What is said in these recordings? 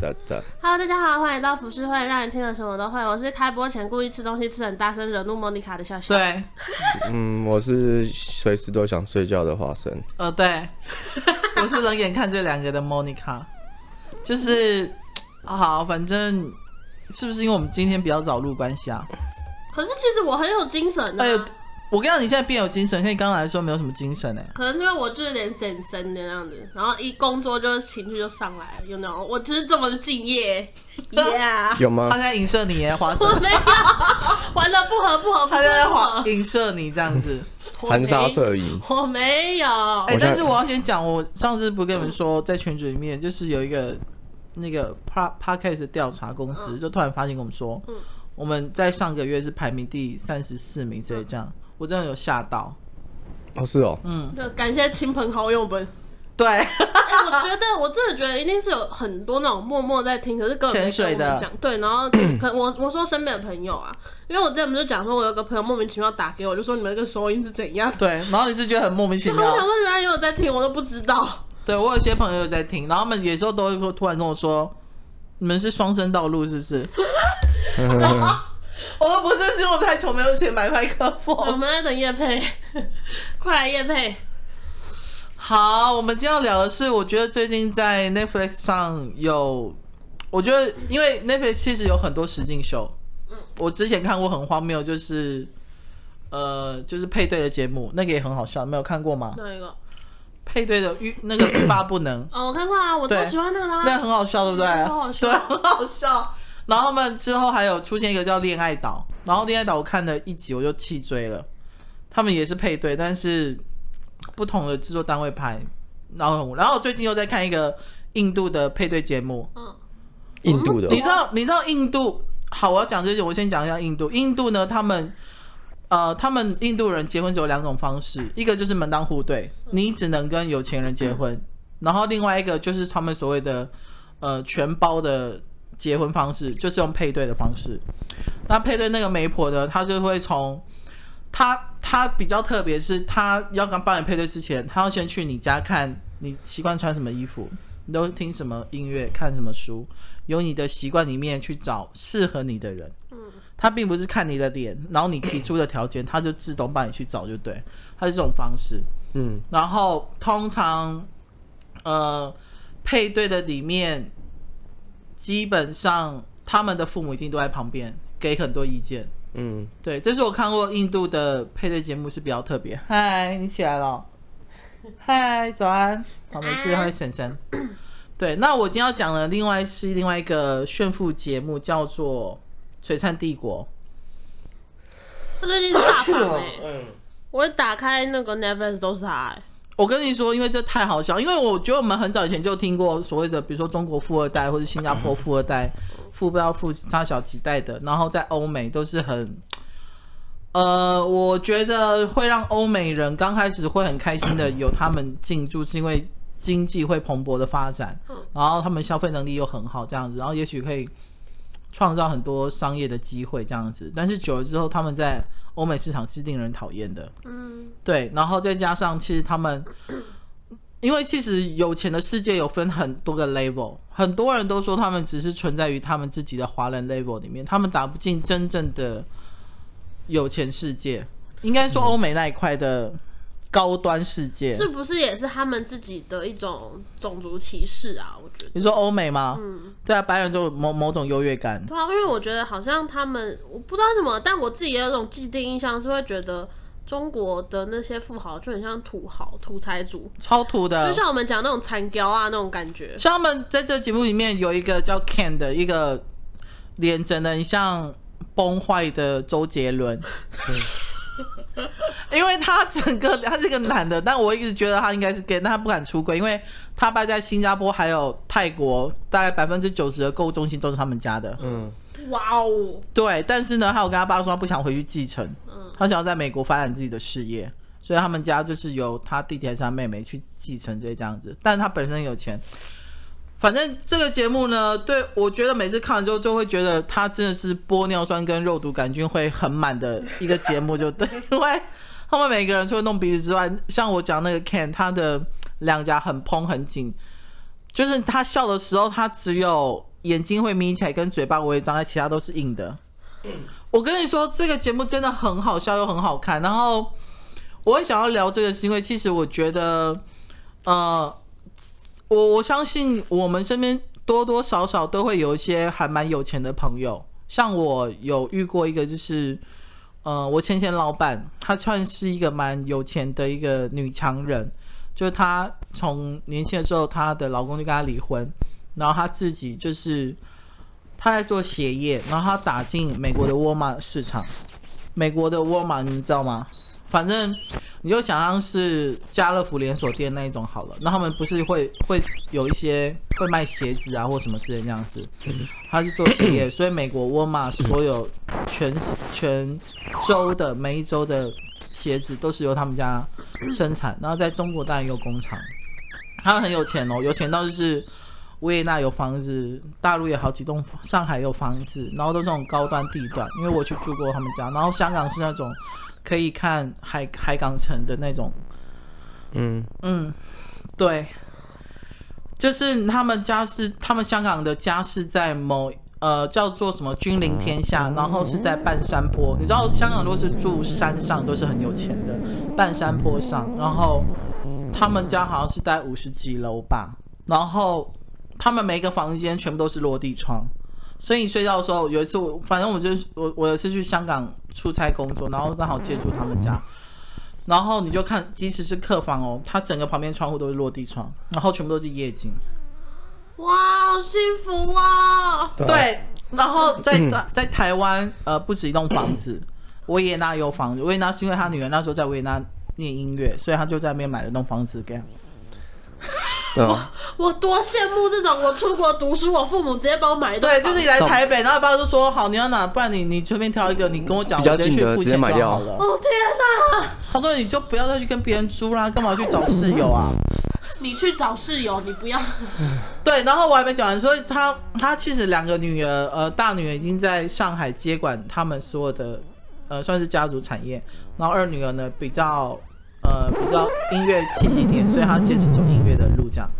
Hello，大家好，欢迎到浮世会，让人听了什么都会。我是开播前故意吃东西吃很大声，惹怒莫妮卡的笑笑。对，嗯，我是随时都想睡觉的花生。呃，对，我是冷眼看这两个的莫妮卡，就是好，反正是不是因为我们今天比较早录关系啊？可是其实我很有精神的、啊。哎呦我跟你讲，你现在变有精神，可以刚来的时候没有什么精神哎。可能是因为我就有点神神的那样子，然后一工作就是情绪就上来了，有没有？我就是这么的敬业，Yeah。有吗？他在影射你耶，华生。没有，玩的不合不合，他在华影射你这样子，含沙射影。我没有。哎、欸，但是我要先讲，我上次不跟你们说，在群组里面就是有一个那个 Podcast 调查公司，就突然发信跟我们说，我们在上个月是排名第三十四名，所以这样。我真的有吓到，哦是哦，嗯，就感谢亲朋好友们。对，哎、欸，我觉得我真的觉得一定是有很多那种默默在听，可是根本没跟我们讲。对，然后 可我我说身边的朋友啊，因为我之前不是讲说，我有个朋友莫名其妙打给我，就说你们那个收音是怎样？对，然后你是觉得很莫名其妙。我想说原来也有在听，我都不知道。对，我有些朋友有在听，然后他们有时候都会突然跟我说，你们是双声道路是不是？我们不是，是因为我太穷，没有钱买麦克风。我们在等叶配，快来叶配。好，我们今天要聊的是，我觉得最近在 Netflix 上有，我觉得因为 Netflix 其实有很多实境秀。嗯。我之前看过很荒谬，就是呃，就是配对的节目，那个也很好笑，没有看过吗？哪一个？配对的欲那个欲罢不能。哦，我看过啊，我超喜欢那个他。那个很好笑，对不对？很好笑，对，很好笑。然后他们之后还有出现一个叫《恋爱岛》，然后《恋爱岛》我看了一集我就弃追了。他们也是配对，但是不同的制作单位拍。然后，然后最近又在看一个印度的配对节目。嗯，印度的，你知道？你知道印度？好，我要讲这些，我先讲一下印度。印度呢，他们呃，他们印度人结婚只有两种方式，一个就是门当户对，你只能跟有钱人结婚；然后另外一个就是他们所谓的呃全包的。结婚方式就是用配对的方式，那配对那个媒婆呢，她就会从他他比较特别，是她要刚帮你配对之前，她要先去你家看你习惯穿什么衣服，你都听什么音乐，看什么书，由你的习惯里面去找适合你的人。嗯，他并不是看你的脸，然后你提出的条件，他就自动帮你去找，就对，他是这种方式。嗯，然后通常呃配对的里面。基本上，他们的父母一定都在旁边给很多意见。嗯，对，这是我看过印度的配对节目，是比较特别。嗨，你起来了？嗨，早安。好，没事，欢迎婶婶。对，那我今天要讲的另外是另外一个炫富节目，叫做《璀璨帝国》。他最近是大胖哎。嗯。我一打开那个 Netflix 都是他哎。我跟你说，因为这太好笑，因为我觉得我们很早以前就听过所谓的，比如说中国富二代或者新加坡富二代，富不要富差小几代的，然后在欧美都是很，呃，我觉得会让欧美人刚开始会很开心的有他们进驻，是因为经济会蓬勃的发展，然后他们消费能力又很好，这样子，然后也许可以创造很多商业的机会，这样子，但是久了之后，他们在欧美市场是令人讨厌的，嗯，对，然后再加上其实他们，因为其实有钱的世界有分很多个 level，很多人都说他们只是存在于他们自己的华人 level 里面，他们打不进真正的有钱世界，应该说欧美那一块的。高端世界是不是也是他们自己的一种种族歧视啊？我觉得你说欧美吗？嗯，对啊，白人就某某种优越感。对啊，因为我觉得好像他们我不知道什么，但我自己也有一种既定印象，是会觉得中国的那些富豪就很像土豪、土财主，超土的，就像我们讲那种残雕啊那种感觉。像他们在这节目里面有一个叫 Ken 的一个脸真的很像崩坏的周杰伦。因为他整个他是个男的，但我一直觉得他应该是 gay，但他不敢出轨，因为他爸在新加坡还有泰国，大概百分之九十的购物中心都是他们家的。嗯，哇哦，对，但是呢，他有跟他爸说他不想回去继承，嗯他想要在美国发展自己的事业，所以他们家就是由他弟弟还是他妹妹去继承这这样子，但是他本身有钱。反正这个节目呢，对，我觉得每次看完之后就会觉得它真的是玻尿酸跟肉毒杆菌会很满的一个节目，就对，因为他们每个人除了弄鼻子之外，像我讲那个 Ken，他的两颊很蓬很紧，就是他笑的时候，他只有眼睛会眯起来，跟嘴巴微微张开，其他都是硬的。我跟你说，这个节目真的很好笑又很好看。然后我会想要聊这个，是因为其实我觉得，呃，我我相信我们身边多多少少都会有一些还蛮有钱的朋友。像我有遇过一个，就是呃，我前前老板，她算是一个蛮有钱的一个女强人。就是她从年轻的时候，她的老公就跟她离婚，然后她自己就是。他在做鞋业，然后他打进美国的沃尔玛市场。美国的沃尔玛，你知道吗？反正你就想象是家乐福连锁店那一种好了。那他们不是会会有一些会卖鞋子啊，或什么之类这样子。他是做鞋业，所以美国沃尔玛所有全全州的每一州的鞋子都是由他们家生产。然后在中国当然有工厂。他们很有钱哦，有钱到就是。维也纳有房子，大陆有好几栋，上海有房子，然后都是这种高端地段。因为我去住过他们家，然后香港是那种可以看海海港城的那种。嗯嗯，对，就是他们家是他们香港的家是在某呃叫做什么君临天下，然后是在半山坡。你知道香港都是住山上，都是很有钱的，半山坡上。然后他们家好像是在五十几楼吧，然后。他们每一个房间全部都是落地窗，所以你睡觉的时候，有一次我反正我就我我有一次去香港出差工作，然后刚好借住他们家，然后你就看，即使是客房哦，它整个旁边窗户都是落地窗，然后全部都是夜景，哇，好幸福啊！对，然后在在台湾呃不止一栋房子，维也纳有房子，维也纳是因为他女儿那时候在维也纳念音乐，所以他就在那边买了栋房子给他。对我 我多羡慕这种，我出国读书，我父母直接帮我买的。对，就是你来台北，然后爸爸就说好，你要哪，不然你你随便挑一个，你跟我讲，比较近的我直接去付钱就好了。哦天哪！他说你就不要再去跟别人租啦，干嘛去找室友啊？你去找室友，你不要。对，然后我还没讲完，所以他他其实两个女儿，呃，大女儿已经在上海接管他们所有的，呃，算是家族产业，然后二女儿呢比较。呃，比较音乐气息点，所以他坚持走音乐的路。这样，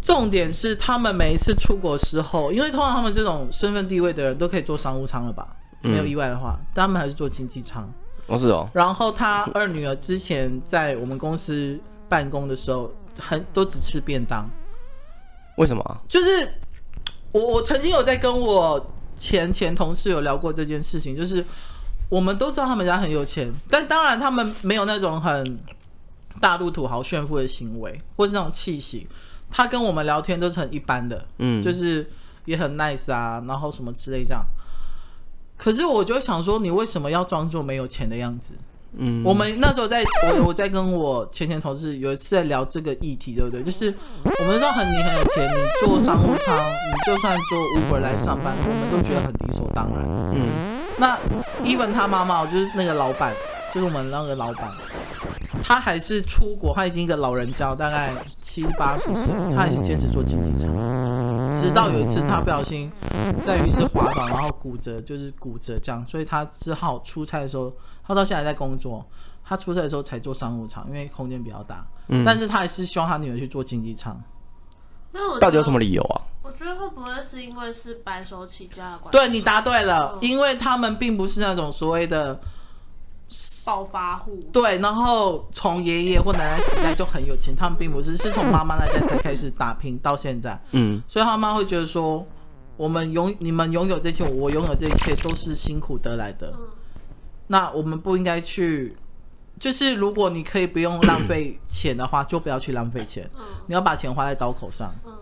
重点是他们每一次出国时候，因为通常他们这种身份地位的人都可以坐商务舱了吧？没有意外的话，嗯、但他们还是坐经济舱。哦，是哦。然后他二女儿之前在我们公司办公的时候，很都只吃便当。为什么？就是我我曾经有在跟我前前同事有聊过这件事情，就是。我们都知道他们家很有钱，但当然他们没有那种很大陆土豪炫富的行为，或是那种气息。他跟我们聊天都是很一般的，嗯，就是也很 nice 啊，然后什么之类这样。可是我就想说，你为什么要装作没有钱的样子？嗯，我们那时候在，我我在跟我前前同事有一次在聊这个议题，对不对？就是我们都很你很有钱，你坐商务舱，你就算坐 Uber 来上班，我们都觉得很理所当然。嗯。那 even 他妈妈，就是那个老板，就是我们那个老板，他还是出国，他已经一个老人家，大概七八十岁，他还是坚持做经济舱，直到有一次他不小心在浴室滑倒，然后骨折，就是骨折这样，所以他只好出差的时候，他到现在还在工作，他出差的时候才做商务舱，因为空间比较大，嗯，但是他还是希望他女儿去做经济舱。到底有什么理由啊？我觉得会不会是因为是白手起家的关系？对，你答对了，因为他们并不是那种所谓的暴发户。对，然后从爷爷或奶奶时代就很有钱，他们并不是，是从妈妈那代才开始打拼到现在。嗯，所以他妈会觉得说，我们拥你们拥有这些，我拥有这一切都是辛苦得来的。嗯，那我们不应该去。就是如果你可以不用浪费钱的话，就不要去浪费钱。嗯，你要把钱花在刀口上。嗯，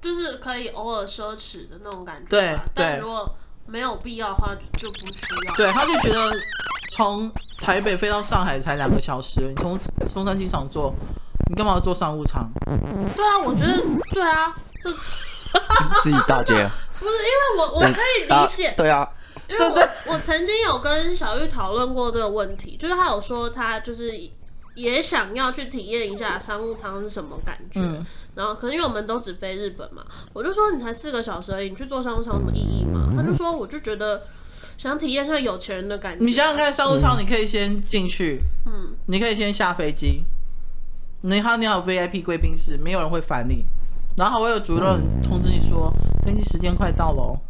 就是可以偶尔奢侈的那种感觉。对对。但如果没有必要的话，就不需要。对，他就觉得从台北飞到上海才两个小时，你从松山机场坐，你干嘛要坐商务舱？对啊，我觉得对啊，就 自己大街。不是因为我我可以理解。对啊。因为我我曾经有跟小玉讨论过这个问题，就是他有说他就是也想要去体验一下商务舱是什么感觉，嗯、然后可能因为我们都只飞日本嘛，我就说你才四个小时而已，你去坐商务舱有什么意义吗？他就说我就觉得想体验一下有钱人的感觉。你想想看，商务舱你可以先进去，嗯，你可以先下飞机，你好你好 VIP 贵宾室，没有人会烦你，然后我有主任通知你说。登机时间快到了哦。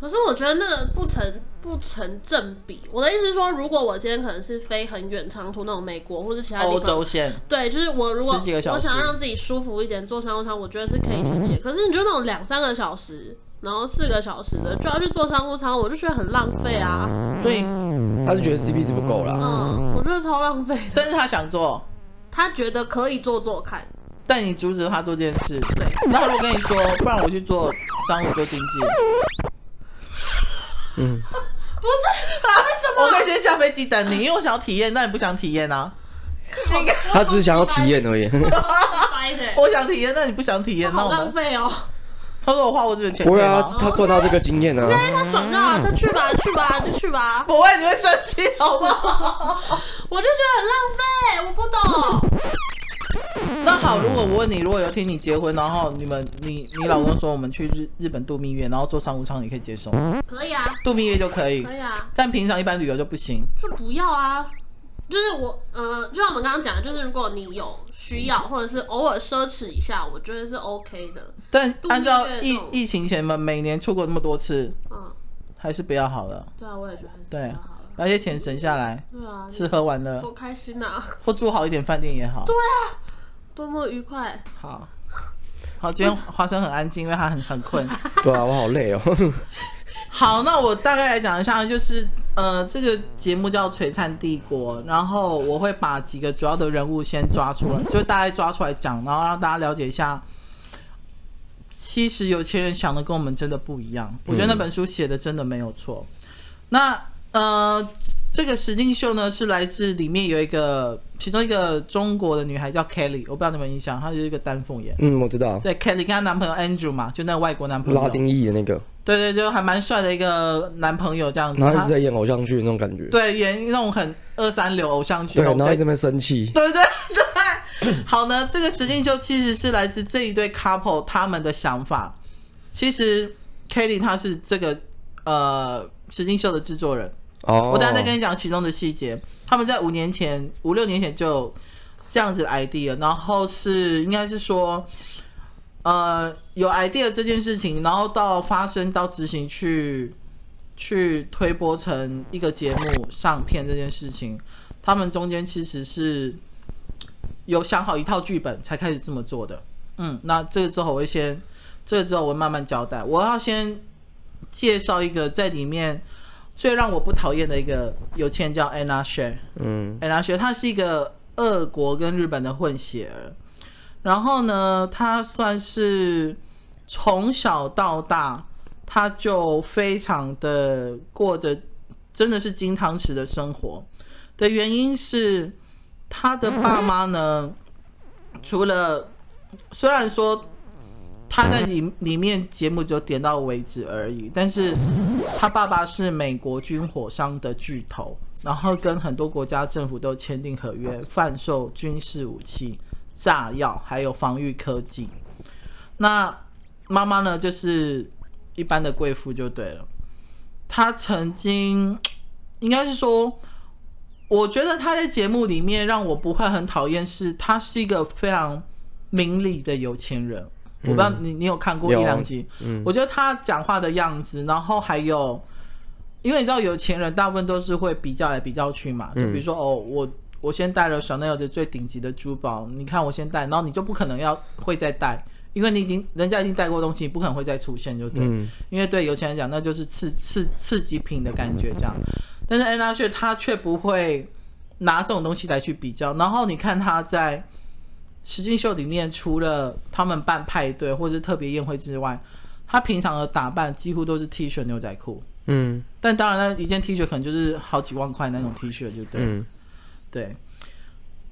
可是我觉得那个不成不成正比。我的意思是说，如果我今天可能是飞很远长途那种美国或者其他欧洲线，对，就是我如果我想要让自己舒服一点，坐商务舱，我觉得是可以理解。可是你觉得那种两三个小时，然后四个小时的就要去坐商务舱，我就觉得很浪费啊。所以他是觉得 CP 值不够啦。嗯，我觉得超浪费。但是他想做，他觉得可以做做看。但你阻止他做这件事，对。那我跟你说，不然我去做商务做经济。嗯，不是啊？为什么？我可以先下飞机等你，因为我想要体验，那你不想体验啊？他只是想要体验而已。我想体验，那你不想体验，那我浪费哦。他说我花我这个钱，不会啊，他赚到这个经验啊。对，他爽啊，他去吧，去吧，就去吧。不会，你会生气好不好？我就觉得很浪费，我不懂。那好，如果我问你，如果有一天你结婚，然后你们你你老公说我们去日日本度蜜月，然后坐商务舱，你可以接受吗？可以啊，度蜜月就可以。可以啊，但平常一般旅游就不行。就不要啊，就是我呃，就像我们刚刚讲的，就是如果你有需要，或者是偶尔奢侈一下，我觉得是 OK 的。但按照疫疫情前嘛，每年出国那么多次，嗯，还是不要好了。对啊，我也觉得还是不要好了，把些钱省下来。对啊，吃喝玩乐多开心啊！或住好一点饭店也好。对啊。多么愉快！好，好，今天花生很安静，因为他很很困。对啊，我好累哦。好，那我大概来讲一下，就是呃，这个节目叫《璀璨帝国》，然后我会把几个主要的人物先抓出来，就大概抓出来讲，然后让大家了解一下。其实有钱人想的跟我们真的不一样。我觉得那本书写的真的没有错。嗯、那呃。这个实境秀呢，是来自里面有一个其中一个中国的女孩叫 Kelly，我不知道你们印象，她就是一个丹凤眼。嗯，我知道。对，Kelly 跟她男朋友 Andrew 嘛，就那个外国男朋友。拉丁裔的那个。对对，就还蛮帅的一个男朋友这样子。然后一直在演偶像剧那种感觉。对，演那种很二三流偶像剧。对，然后在那边生气。对对 对。好呢，这个实境秀其实是来自这一对 couple 他们的想法。其实 Kelly 她是这个呃实境秀的制作人。Oh. 我等下再跟你讲其中的细节。他们在五年前、五六年前就这样子 idea，然后是应该是说，呃，有 idea 这件事情，然后到发生到执行去去推播成一个节目上片这件事情，他们中间其实是有想好一套剧本才开始这么做的。嗯，那这个之后我会先，这个之后我会慢慢交代。我要先介绍一个在里面。最让我不讨厌的一个有钱人叫 Anna Sher，嗯，Anna Sher，他是一个俄国跟日本的混血儿，然后呢，他算是从小到大他就非常的过着真的是金汤匙的生活，的原因是他的爸妈呢，除了虽然说。他在里里面节目就点到为止而已，但是 他爸爸是美国军火商的巨头，然后跟很多国家政府都签订合约，贩售军事武器、炸药还有防御科技。那妈妈呢，就是一般的贵妇就对了。她曾经应该是说，我觉得他在节目里面让我不会很讨厌，是他是一个非常明理的有钱人。我不知道你你有看过一两集，嗯，我觉得他讲话的样子，然后还有，因为你知道有钱人大部分都是会比较来比较去嘛，就比如说哦，我我先带了 Chanel 的最顶级的珠宝，你看我先带，然后你就不可能要会再带，因为你已经人家已经带过东西，你不可能会再出现，就对，嗯，因为对有钱人讲那就是次次次级品的感觉这样，但是安娜却他却不会拿这种东西来去比较，然后你看他在。实境秀里面，除了他们办派对或者是特别宴会之外，他平常的打扮几乎都是 T 恤牛仔裤。嗯，但当然，那一件 T 恤可能就是好几万块那种 T 恤，就对。嗯，对。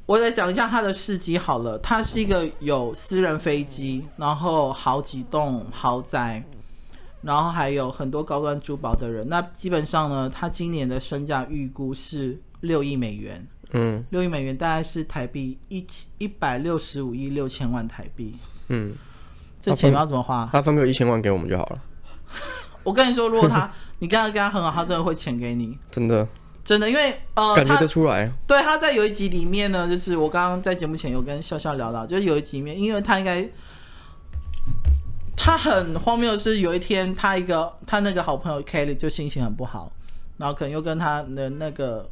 我来讲一下他的事迹好了。他是一个有私人飞机，然后好几栋豪宅，然后还有很多高端珠宝的人。那基本上呢，他今年的身价预估是六亿美元。嗯，六亿美元大概是台币一千一百六十五亿六千万台币。嗯，这钱要怎么花？他分个一千万给我们就好了。我跟你说，如果他 你跟他跟他很好，他真的会钱给你。真的，真的，因为呃，感觉得出来。对，他在有一集里面呢，就是我刚刚在节目前有跟笑笑聊到，就是有一集里面，因为他应该他很荒谬的是，有一天他一个他那个好朋友 Kelly 就心情很不好，然后可能又跟他的那个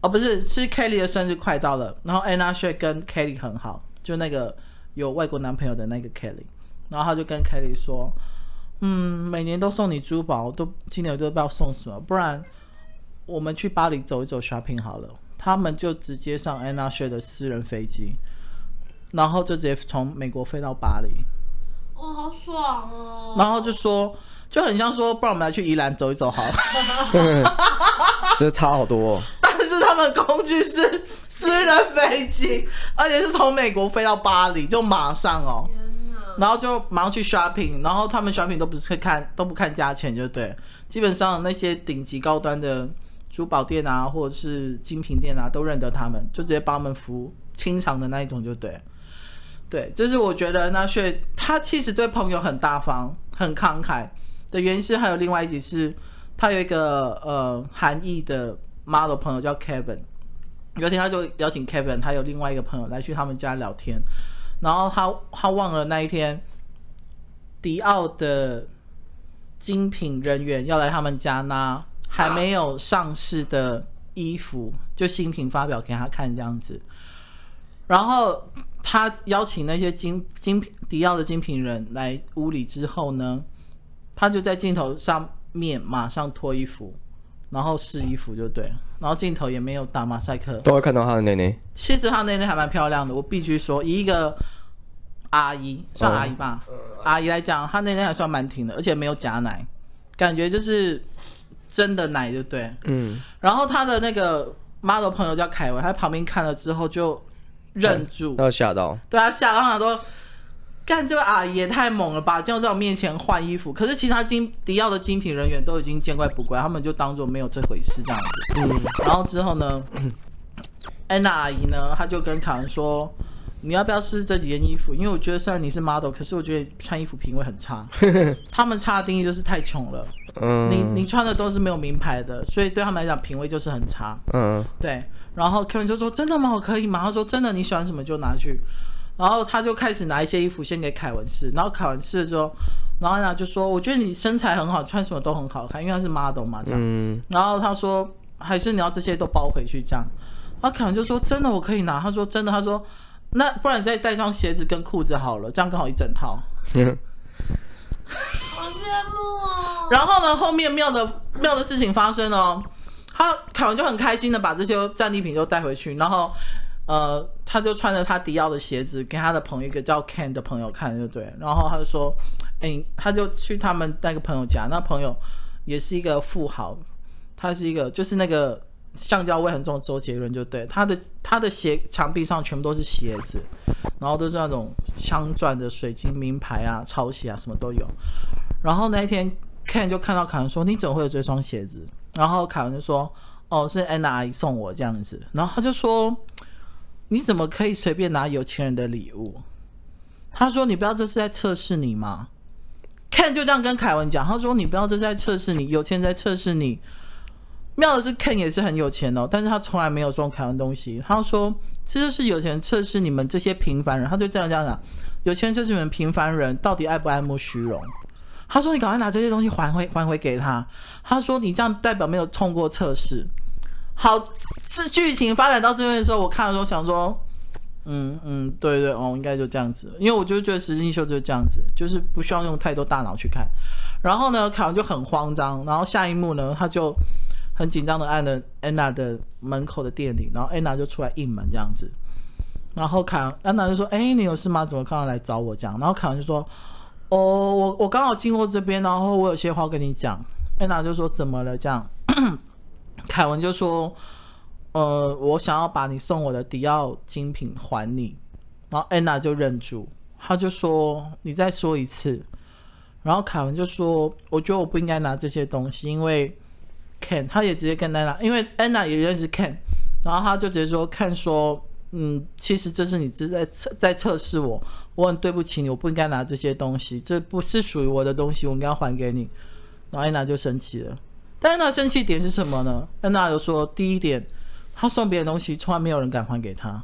哦不是是 Kelly 的生日快到了，然后 Anna 却跟 Kelly 很好，就那个有外国男朋友的那个 Kelly，然后他就跟 Kelly 说，嗯，每年都送你珠宝，都今年我都不知道送什么，不然我们去巴黎走一走 shopping 好了。他们就直接上 Anna 薛的私人飞机，然后就直接从美国飞到巴黎。哦，好爽哦！然后就说，就很像说，不然我们来去宜兰走一走好了。这差好多哦。但是他们工具是 私人飞机，而且是从美国飞到巴黎，就马上哦。然后就马上去 shopping，然后他们 shopping 都不是看都不看价钱，就对，基本上那些顶级高端的。珠宝店啊，或者是精品店啊，都认得他们，就直接帮他们服务清场的那一种，就对。对，这是我觉得那雪他其实对朋友很大方、很慷慨的原因是，还有另外一集是，他有一个呃韩裔的 model 朋友叫 Kevin，有一天他就邀请 Kevin，他有另外一个朋友来去他们家聊天，然后他他忘了那一天，迪奥的精品人员要来他们家拿。还没有上市的衣服，就新品发表给他看这样子，然后他邀请那些精精品迪奥的精品人来屋里之后呢，他就在镜头上面马上脱衣服，然后试衣服就对，然后镜头也没有打马赛克，都会看到他的内内。其实他内内还蛮漂亮的，我必须说，以一个阿姨算阿姨吧，嗯、阿姨来讲，她内内还算蛮挺的，而且没有假奶，感觉就是。真的奶就对，嗯，然后他的那个 model 朋友叫凯文，他在旁边看了之后就认住，要吓到，对啊，吓到他说，干这位阿姨也太猛了吧，这样在我面前换衣服，可是其他精迪奥的精品人员都已经见怪不怪，他们就当做没有这回事这样子，嗯，然后之后呢，安娜阿姨呢，她就跟凯文说。你要不要试试这几件衣服？因为我觉得虽然你是 model，可是我觉得穿衣服品味很差。他们差的定义就是太穷了。嗯。你你穿的都是没有名牌的，所以对他们来讲品味就是很差。嗯。对。然后 Kevin 就说：“真的吗？我可以吗？”他说：“真的，你喜欢什么就拿去。”然后他就开始拿一些衣服先给凯文试，然后凯文试了之后，然后安娜就说：“我觉得你身材很好，穿什么都很好看，因为他是 model 嘛，这样。嗯。然后他说：“还是你要这些都包回去这样。”然后凯文就说：“真的，我可以拿。”他说：“真的。”他说。那不然你再带双鞋子跟裤子好了，这样刚好一整套。好羡慕哦。然后呢，后面妙的妙的事情发生哦，他凯文就很开心的把这些战利品都带回去，然后呃，他就穿着他迪奥的鞋子给他的朋友一个叫 Ken 的朋友看，就对。然后他就说，哎，他就去他们那个朋友家，那朋友也是一个富豪，他是一个就是那个。橡胶味很重的周杰伦就对，他的他的鞋墙壁上全部都是鞋子，然后都是那种镶钻的水晶名牌啊、抄袭啊，什么都有。然后那一天，Ken 就看到凯文说：“你怎么会有这双鞋子？”然后凯文就说：“哦，是 N I 送我这样子。”然后他就说：“你怎么可以随便拿有钱人的礼物？”他说：“你不要这是在测试你吗？”Ken 就这样跟凯文讲：“他说你不要这是在测试你，有钱人在测试你。”妙的是，Ken 也是很有钱哦，但是他从来没有送凯文东西。他说：“这就是有钱人测试你们这些平凡人。”他就这样这样讲：“有钱人测试你们平凡人到底爱不爱慕虚荣。”他说：“你赶快拿这些东西还回还回给他。”他说：“你这样代表没有通过测试。”好，这剧情发展到这边的时候，我看的时候想说：“嗯嗯，对对哦，应该就这样子。”因为我就觉得实境秀就是这样子，就是不需要用太多大脑去看。然后呢，凯文就很慌张。然后下一幕呢，他就。很紧张的按了安娜的门口的电铃，然后安娜就出来应门这样子，然后凯安娜就说：“哎、你有事吗？怎么刚刚来找我？”这样，然后凯文就说：“哦，我我刚好经过这边，然后我有些话跟你讲。” 安娜就说：“怎么了？”这样，凯文就说：“呃，我想要把你送我的迪奥精品还你。”然后安娜就忍住，他就说：“你再说一次。”然后凯文就说：“我觉得我不应该拿这些东西，因为。” Ken，他也直接跟安娜，因为安娜也认识 Ken，然后他就直接说：“Ken 说，嗯，其实这是你是在测在测试我，我很对不起你，我不应该拿这些东西，这不是属于我的东西，我应该还给你。”然后安娜就生气了。但安娜生气点是什么呢？安娜就说：“第一点，他送别人东西，从来没有人敢还给他，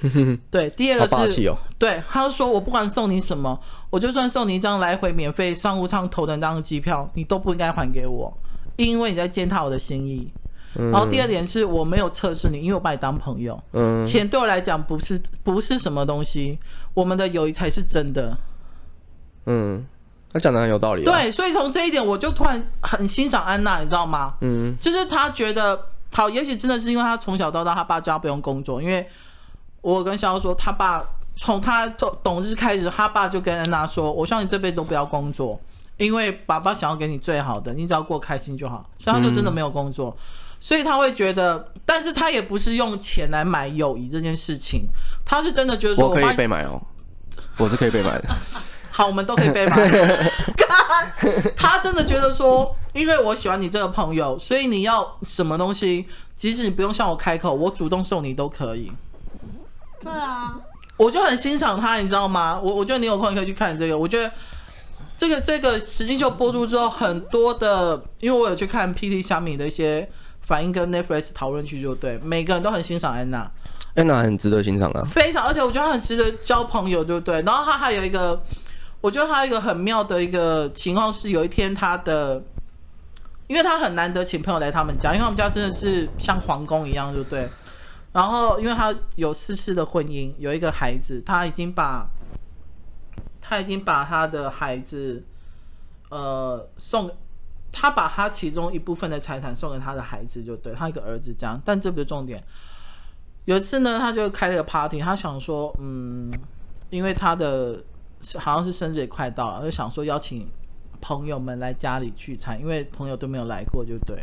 对，第二个是，哦、对，他就说我不管送你什么，我就算送你一张来回免费商务舱头等舱的机票，你都不应该还给我，因为你在践踏我的心意。嗯、然后第二点是我没有测试你，因为我把你当朋友。嗯，钱对我来讲不是不是什么东西，我们的友谊才是真的。嗯，他讲的很有道理、啊。对，所以从这一点我就突然很欣赏安娜，你知道吗？嗯，就是他觉得好，也许真的是因为他从小到大他爸叫他不用工作，因为我跟萧说他爸从他懂懂事开始，他爸就跟安娜说，我希望你这辈子都不要工作，因为爸爸想要给你最好的，你只要过开心就好，所以他就真的没有工作。嗯所以他会觉得，但是他也不是用钱来买友谊这件事情，他是真的觉得说我，我可以被买哦，我是可以被买的。好，我们都可以被买。他真的觉得说，因为我喜欢你这个朋友，所以你要什么东西，即使你不用向我开口，我主动送你都可以。对啊，我就很欣赏他，你知道吗？我我觉得你有空你可以去看这个。我觉得这个这个实境秀播出之后，很多的，因为我有去看 PT 虾米的一些。反应跟 Netflix 讨论区就对，每个人都很欣赏安娜，安娜很值得欣赏啊，非常，而且我觉得她很值得交朋友，对不对。然后她还有一个，我觉得他一个很妙的一个情况是，有一天他的，因为他很难得请朋友来他们家，因为他们家真的是像皇宫一样，就对。然后因为他有四世的婚姻，有一个孩子，他已经把，他已经把他的孩子，呃，送。他把他其中一部分的财产送给他的孩子，就对他一个儿子这样。但这不是重点。有一次呢，他就开了个 party，他想说，嗯，因为他的好像是生日也快到了，就想说邀请朋友们来家里聚餐，因为朋友都没有来过，就对。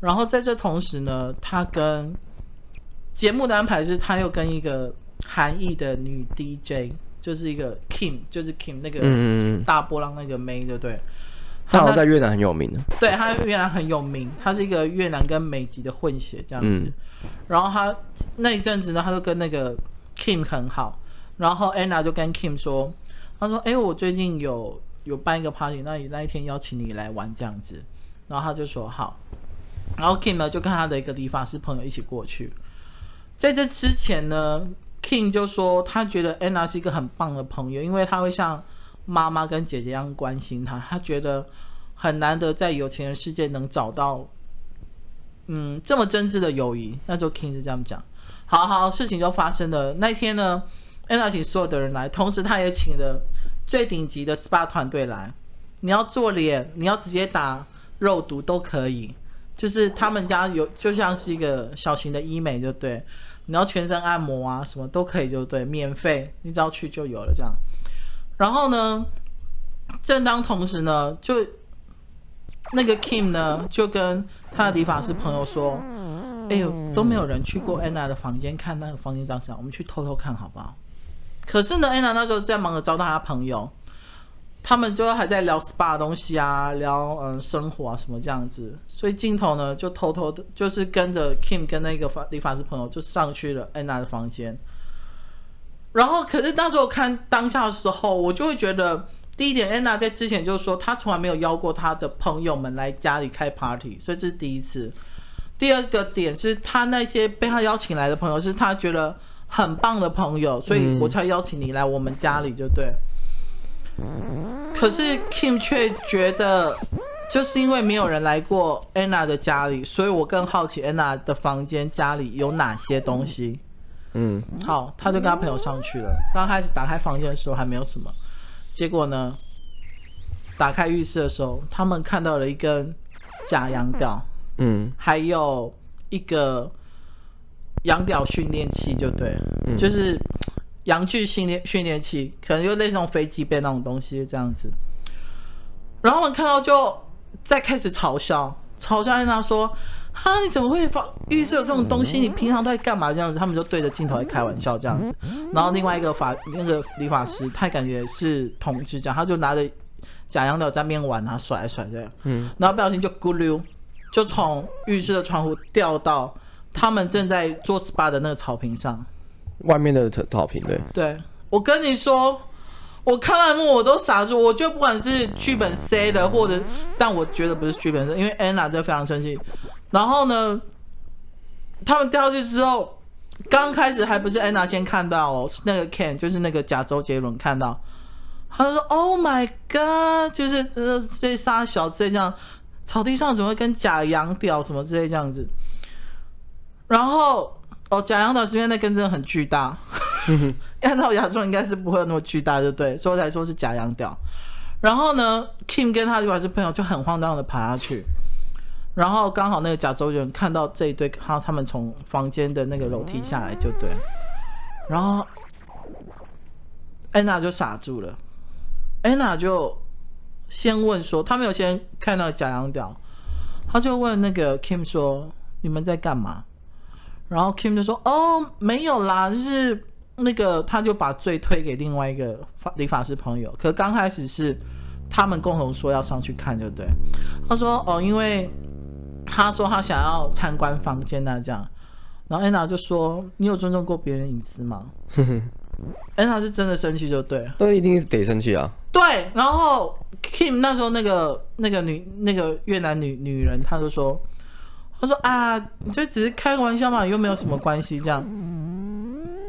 然后在这同时呢，他跟节目的安排是，他又跟一个韩裔的女 DJ，就是一个 Kim，就是 Kim 那个大波浪那个妹，对不对？他好像在越南很有名的，对，他越南很有名，他是一个越南跟美籍的混血这样子。嗯、然后他那一阵子呢，他就跟那个 Kim 很好。然后 Anna 就跟 Kim 说，他说：“哎，我最近有有办一个 party，那那一天邀请你来玩这样子。”然后他就说好。然后 Kim 呢就跟他的一个理发师朋友一起过去。在这之前呢，Kim 就说他觉得 Anna 是一个很棒的朋友，因为他会像。妈妈跟姐姐一样关心他，他觉得很难得在有钱人世界能找到，嗯，这么真挚的友谊。那时候 King 是这样讲。好好，事情就发生了。那天呢，Anna 请所有的人来，同时他也请了最顶级的 SPA 团队来。你要做脸，你要直接打肉毒都可以。就是他们家有，就像是一个小型的医美，就对。你要全身按摩啊，什么都可以，就对，免费，你只要去就有了这样。然后呢，正当同时呢，就那个 Kim 呢，就跟他的理发师朋友说：“哎呦，都没有人去过 Anna 的房间看那个房间长什么样，我们去偷偷看好不好？”可是呢安娜那时候在忙着招待他朋友，他们就还在聊 SPA 的东西啊，聊嗯生活啊什么这样子，所以镜头呢就偷偷的，就是跟着 Kim 跟那个发理发师朋友就上去了安娜的房间。然后，可是那时候看当下的时候，我就会觉得，第一点，安娜在之前就是说，她从来没有邀过她的朋友们来家里开 party，所以这是第一次。第二个点是，她那些被她邀请来的朋友，是她觉得很棒的朋友，所以我才邀请你来我们家里，就对。可是 Kim 却觉得，就是因为没有人来过 Anna 的家里，所以我更好奇 Anna 的房间家里有哪些东西。嗯，好，他就跟他朋友上去了。刚开始打开房间的时候还没有什么，结果呢，打开浴室的时候，他们看到了一根假羊吊，嗯，还有一个羊屌训练器，就对，嗯、就是阳具训练训练器，可能就类似那种飞机杯那种东西这样子。然后我们看到就在开始嘲笑，嘲笑安娜说。哈，你怎么会放预设这种东西？你平常都在干嘛？这样子，他们就对着镜头在开玩笑这样子。然后另外一个法那个理发师，他感觉是同志这样，他就拿着假羊屌在那边玩啊，甩一甩这样。嗯。然后不小心就咕溜，就从浴室的窗户掉到他们正在做 SPA 的那个草坪上。外面的草坪对。对，我跟你说，我看完幕我都傻住。我觉得不管是剧本 C 的，或者，但我觉得不是剧本 C，因为安娜就非常生气。然后呢，他们掉下去之后，刚开始还不是 Anna 先看到哦，是那个 Ken，就是那个假周杰伦看到，他就说 Oh my God，就是呃这仨小子这样，草地上怎么会跟假洋屌什么之类这样子，然后哦假洋屌是因为那根真的很巨大，按照亚洲应该是不会有那么巨大，对不对？所以才说是假洋屌。然后呢，Kim 跟他另外是朋友就很慌张的爬下去。然后刚好那个假周杰伦看到这一对，他他们从房间的那个楼梯下来就对，然后安娜就傻住了，安娜就先问说，他没有先看到假羊屌，他就问那个 Kim 说，你们在干嘛？然后 Kim 就说哦没有啦，就是那个他就把罪推给另外一个法理发师朋友，可刚开始是他们共同说要上去看，对不对？他说哦因为。他说他想要参观房间那这样，然后安娜就说：“你有尊重过别人隐私吗？” 安娜是真的生气就对，那一定是得生气啊。对，然后 Kim 那时候那个那个女那个越南女女人，她就说：“他说啊，你就只是开个玩笑嘛，又没有什么关系这样。”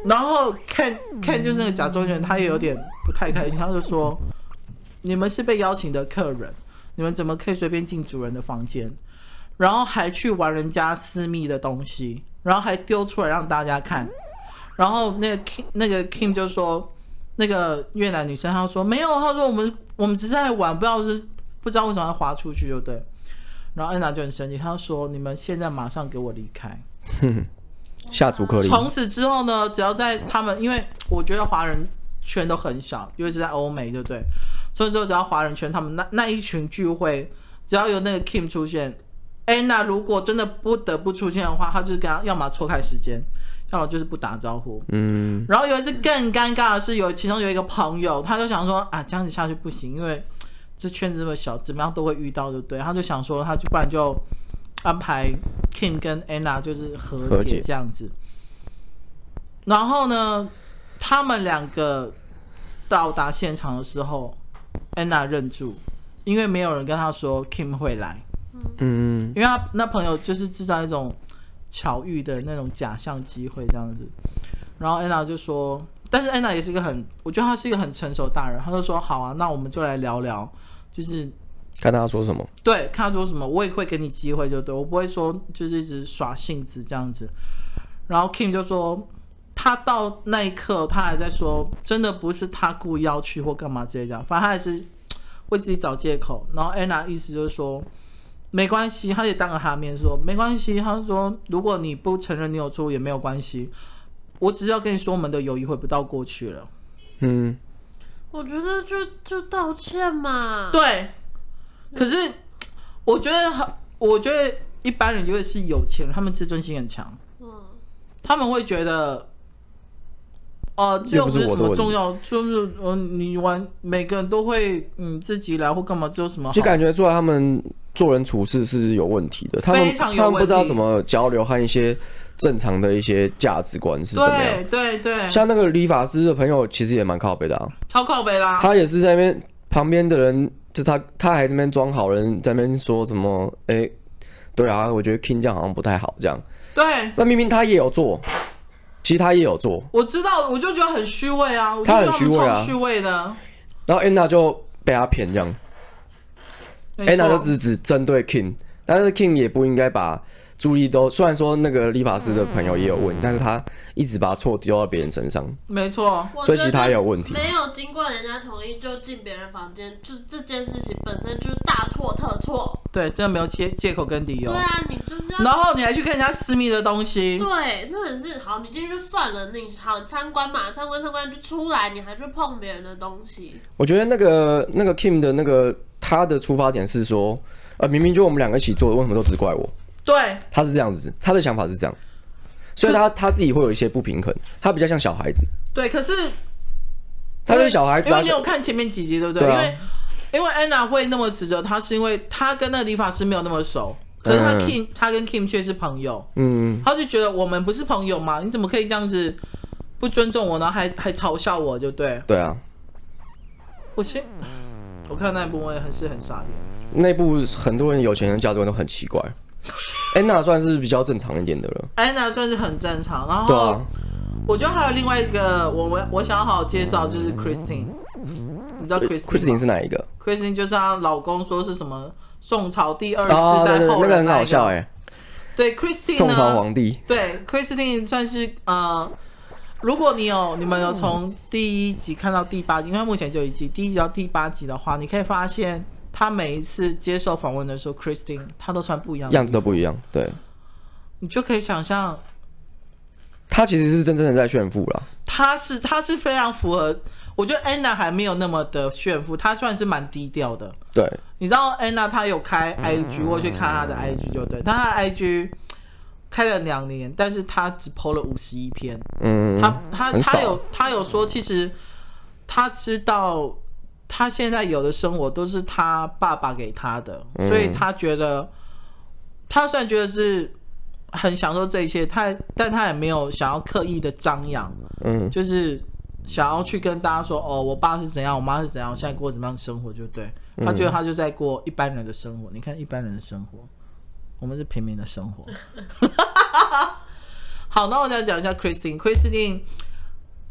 然后看看就是那个假周杰伦，他也有点不太开心，他就说：“你们是被邀请的客人，你们怎么可以随便进主人的房间？”然后还去玩人家私密的东西，然后还丢出来让大家看，然后那个 Kim 那个 Kim 就说，那个越南女生她说没有，她说我们我们只是在玩，不知道是不知道为什么要滑出去，就对。然后安娜就很生气，她说你们现在马上给我离开，下逐客令。从此之后呢，只要在他们，因为我觉得华人圈都很小，尤其是在欧美，对不对？所以说只要华人圈他们那那一群聚会，只要有那个 Kim 出现。安娜如果真的不得不出现的话，她就是跟他要么错开时间，要么就是不打招呼。嗯。然后有一次更尴尬的是，有其中有一个朋友，他就想说啊，这样子下去不行，因为这圈子这么小，怎么样都会遇到，对不对？他就想说，他就不然就安排 Kim 跟 Anna 就是和解这样子。然后呢，他们两个到达现场的时候，，Anna 认住，因为没有人跟他说 Kim 会来。嗯，因为他那朋友就是制造一种巧遇的那种假象机会这样子，然后 Anna 就说，但是安娜也是一个很，我觉得她是一个很成熟大人，她就说好啊，那我们就来聊聊，就是看他说什么，对，看他说什么，我也会给你机会，就对，我不会说就是一直耍性子这样子。然后 Kim 就说，他到那一刻他还在说，真的不是他故意要去或干嘛之类这样，反正他还是为自己找借口。然后安娜意思就是说。没关系，他也当着他面说没关系。他说：“如果你不承认你有错也没有关系，我只是要跟你说，我们的友谊回不到过去了。”嗯，我觉得就就道歉嘛。对，可是我觉得，我觉得一般人，尤其是有钱人，他们自尊心很强。嗯，他们会觉得。哦、呃，又不是什么重要，就是嗯、呃，你玩每个人都会嗯自己来或干嘛，这有什么？就感觉出来他们做人处事是有问题的，他们他们不知道怎么交流和一些正常的一些价值观是怎么样。对对对，像那个理发师的朋友，其实也蛮靠北的啊，超靠北啦。他也是在那边旁边的人，就他他还在那边装好人，在那边说什么？哎、欸，对啊，我觉得 King 这样好像不太好，这样。对，那明明他也有做。其实他也有做，我知道，我就觉得很虚伪啊，他很虚伪啊，虚伪的。然后 Anna 就被他骗这样，，Anna 就只只针对 King，但是 King 也不应该把。注意都，虽然说那个理发师的朋友也有问，嗯、但是他一直把错丢到别人身上。没错，所以其实他也有问题。没有经过人家同意就进别人房间，就是这件事情本身就是大错特错。对，真的没有借借口跟理由。对啊，你就是要。然后你还去看人家私密的东西。对，那很是好，你进去就算了，你好参观嘛，参观参观就出来，你还去碰别人的东西。我觉得那个那个 Kim 的那个他的出发点是说，呃，明明就我们两个一起做的，为什么都只怪我？对，他是这样子，他的想法是这样，所以他他自己会有一些不平衡，他比较像小孩子。对，可是他是小孩子，因为你有看前面几集，对不对？因为因为安娜会那么指责他，是因为他跟那个理发师没有那么熟，可是他 Kim、嗯、他跟 Kim 却是朋友，嗯，他就觉得我们不是朋友嘛？你怎么可以这样子不尊重我呢？还还嘲笑我，就对。对啊，我先我看那一部我也很是很傻眼，那部很多人有钱人价值观都很奇怪。安娜算是比较正常一点的了。安娜算是很正常，然后对啊，我觉得还有另外一个，我们我想要好好介绍就是 Christine，你知道 Christine 是哪一个？Christine 就是她老公说是什么宋朝第二代后人，那个很好笑哎。对 Christine 宋朝皇帝。对 Christine 算是呃。如果你有你们有从第一集看到第八集，因为目前就一集，第一集到第八集的话，你可以发现他每一次接受访问的时候，Christine 他都穿不一样，样子都不一样，对，你就可以想象，他其实是真正的在炫富了。他是他是非常符合，我觉得 Anna 还没有那么的炫富，他算是蛮低调的。对，你知道 Anna 她有开 IG，我去看她的 IG 就对，他的 IG。开了两年，但是他只 PO 了五十一篇。嗯，他他他有他有说，其实他知道他现在有的生活都是他爸爸给他的，嗯、所以他觉得他虽然觉得是很享受这一切，他但他也没有想要刻意的张扬。嗯，就是想要去跟大家说，哦，我爸是怎样，我妈是怎样，我现在过怎么样的生活，就对。他觉得他就在过一般人的生活。你看一般人的生活。我们是平民的生活。好，那我再讲一下 Christine。Christine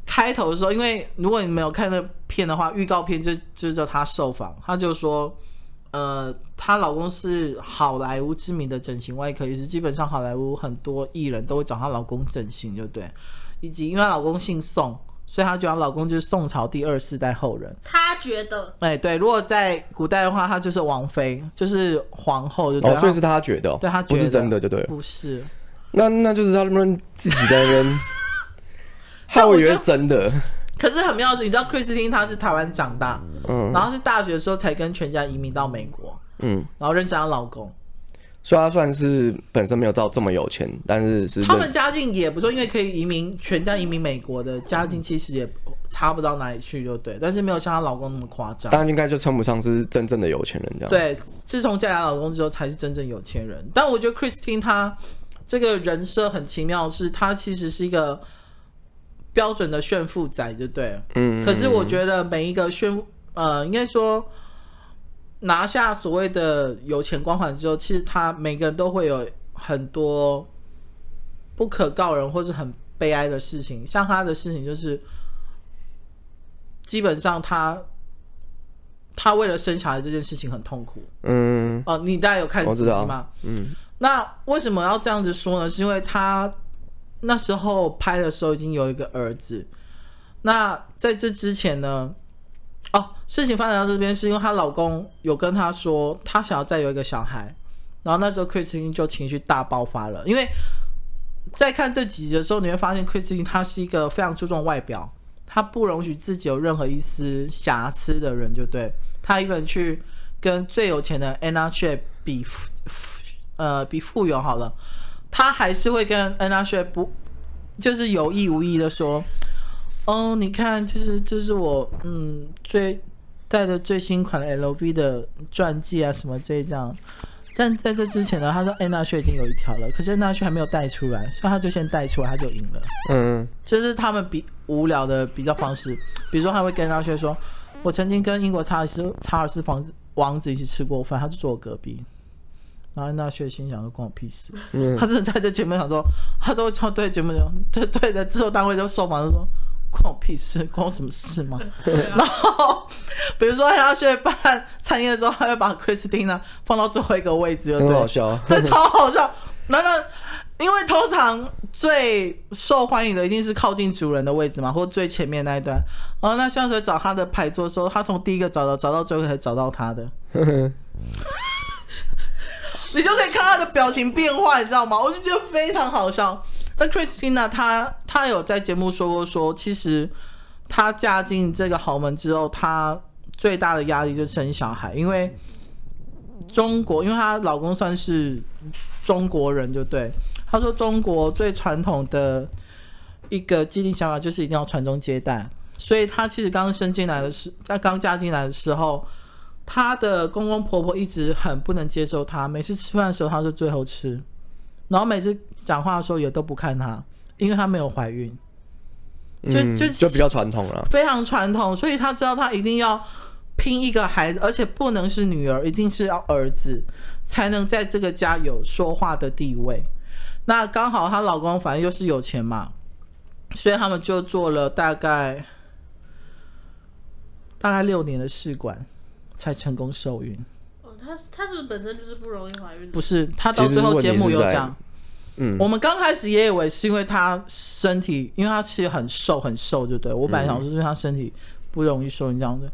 开头的时候，因为如果你没有看那片的话，预告片就就叫她受访，她就说，呃，她老公是好莱坞知名的整形外科医师，基本上好莱坞很多艺人都会找她老公整形，就对，以及因为她老公姓宋。所以她觉得她老公就是宋朝第二四代后人。她觉得，哎，对，如果在古代的话，她就是王妃，就是皇后，就对。哦，所以是她觉得，对她觉得不是真的，就对了。不是，那那就是他们自己的人，他我以为真的。可是很妙你知道 Christine 她是台湾长大，嗯，然后是大学的时候才跟全家移民到美国，嗯，然后认识她老公。所以她算是本身没有到这么有钱，但是是他们家境也不错，因为可以移民全家移民美国的家境其实也差不到哪里去，就对。但是没有像她老公那么夸张，当然应该就称不上是真正的有钱人这样。对，自从嫁给老公之后才是真正有钱人。但我觉得 Christine 她这个人设很奇妙，是她其实是一个标准的炫富仔，就对。嗯。可是我觉得每一个炫，呃，应该说。拿下所谓的有钱光环之后，其实他每个人都会有很多不可告人或是很悲哀的事情。像他的事情就是，基本上他他为了生小孩这件事情很痛苦。嗯，哦，你大家有看自己吗？嗯，那为什么要这样子说呢？是因为他那时候拍的时候已经有一个儿子。那在这之前呢？哦，事情发展到这边是因为她老公有跟她说，她想要再有一个小孩，然后那时候 Christine 就情绪大爆发了。因为在看这几集的时候，你会发现 Christine 她是一个非常注重外表，她不容许自己有任何一丝瑕疵的人，就对。她一个人去跟最有钱的 Anna Shay 比，呃，比富有好了，她还是会跟 Anna Shay 不，就是有意无意的说。哦，你看，就是这是我嗯最带的最新款的 LV 的传记啊什么这一张，但在这之前呢，他说安娜雪已经有一条了，可是安娜雪还没有带出来，所以他就先带出来，他就赢了。嗯，这是他们比无聊的比较方式，比如说他会跟安娜薛说，我曾经跟英国查尔斯查尔斯王子王子一起吃过饭，他就坐我隔壁，然后安娜薛心想说关我屁事，嗯、他真的在这节目上说，他都超对节目上对对的制作单位就受访就说。关我屁事，关我什么事吗？然后，比如说他去办餐宴的时候，他会把 Christina 放到最后一个位置，真好笑，对，超好笑。难道因为通常最受欢迎的一定是靠近主人的位置嘛，或最前面那一段？然后那像是找他的牌桌的时候，他从第一个找到找到最后才找到他的，你就可以看他的表情变化，你知道吗？我就觉得非常好笑。那 Christina 她她有在节目说过说，其实她嫁进这个豪门之后，她最大的压力就是生小孩，因为中国，因为她老公算是中国人，就对。她说中国最传统的一个既定想法就是一定要传宗接代，所以她其实刚生进来的时，在刚嫁进来的时候，她的公公婆婆一直很不能接受她，每次吃饭的时候她是最后吃。然后每次讲话的时候也都不看她，因为她没有怀孕，就就就比较传统了，非常传统，所以她知道她一定要拼一个孩子，而且不能是女儿，一定是要儿子，才能在这个家有说话的地位。那刚好她老公反正又是有钱嘛，所以他们就做了大概大概六年的试管，才成功受孕。哦，她她是不是本身就是不容易怀孕？不是，她到最后节目有讲。嗯，我们刚开始也以为是因为她身体，因为她其实很瘦很瘦，就对，我本来想说是因为她身体不容易受孕这样的，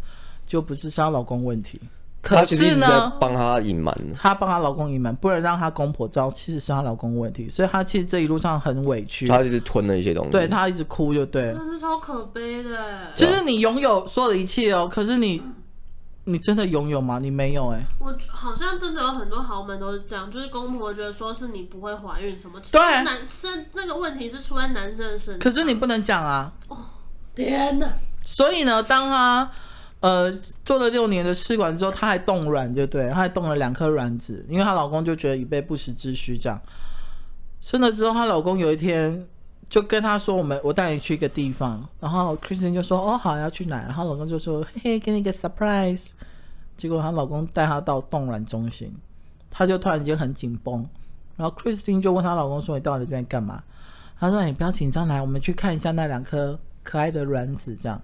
就不是是她老公问题。可是呢，帮她隐瞒，她帮她老公隐瞒，不能让她公婆知道，其实是她老公问题，所以她其实这一路上很委屈，她一直吞了一些东西，对，她一直哭，就对，那是超可悲的。其实你拥有所有的一切哦，可是你。你真的拥有吗？你没有哎、欸。我好像真的有很多豪门都是这样，就是公婆觉得说是你不会怀孕什么，对，男生那个问题是出在男生的身上。可是你不能讲啊。哦，天哪！所以呢，当他呃做了六年的试管之后，他还冻卵，就对，他还冻了两颗卵子，因为她老公就觉得以备不时之需这样。生了之后，她老公有一天。就跟他说，我们我带你去一个地方，然后 Kristen 就说哦好，要去哪？然后老公就说嘿嘿，给你个 surprise。结果她老公带她到冻卵中心，她就突然间很紧绷，然后 Kristen 就问她老公说，你到底这边干嘛？她说你不要紧张，来我们去看一下那两颗可爱的卵子这样。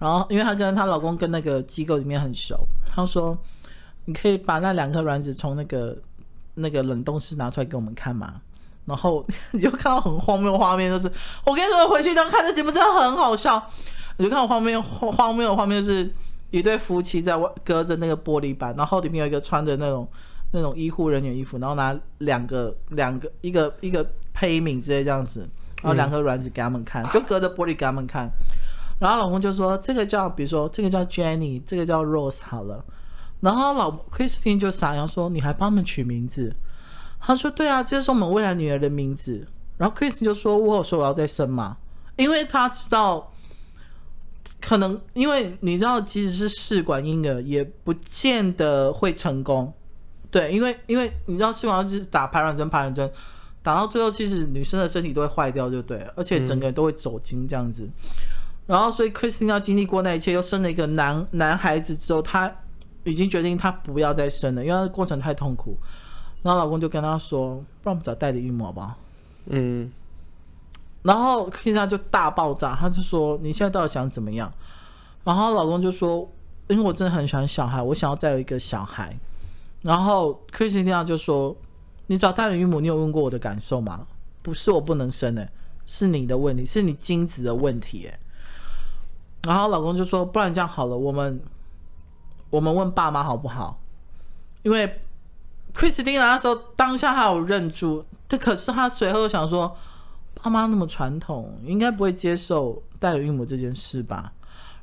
然后因为她跟她老公跟那个机构里面很熟，她说你可以把那两颗卵子从那个那个冷冻室拿出来给我们看吗？然后你就看到很荒谬的画面，就是我跟你说，回去当看这节目真的很好笑。你就看到画面荒荒谬的画面，就是一对夫妻在外隔着那个玻璃板，然后里面有一个穿着那种那种医护人员衣服，然后拿两个两个一个一个胚皿之类这样子，然后两颗卵子给他们看，就隔着玻璃给他们看。然后老公就说：“这个叫，比如说这个叫 Jenny，这个叫 Rose 好了。”然后老 Christine 就傻，然后说：“你还帮他们取名字？”他说：“对啊，这是我们未来女儿的名字。”然后 Chris 就说：“我有说我要再生嘛，因为他知道，可能因为你知道，即使是试管婴儿，也不见得会成功。对，因为因为你知道，试管是打排卵针，排卵针打到最后，其实女生的身体都会坏掉，就对，而且整个人都会走精这样子。然后，所以 Chris 要经历过那一切，又生了一个男男孩子之后，他已经决定他不要再生了，因为过程太痛苦。”然后老公就跟她说：“不然我们找代理孕母好不好？”嗯，然后 Kisa 就大爆炸，他就说：“你现在到底想怎么样？”然后老公就说：“因为我真的很喜欢小孩，我想要再有一个小孩。”然后 Kisa 就说：“你找代理孕母，你有问过我的感受吗？不是我不能生诶，是你的问题，是你精子的问题诶。”然后老公就说：“不然这样好了，我们我们问爸妈好不好？因为。” Christine 那时候当下还有认住，他可是他随后想说，爸妈那么传统，应该不会接受代理孕母这件事吧？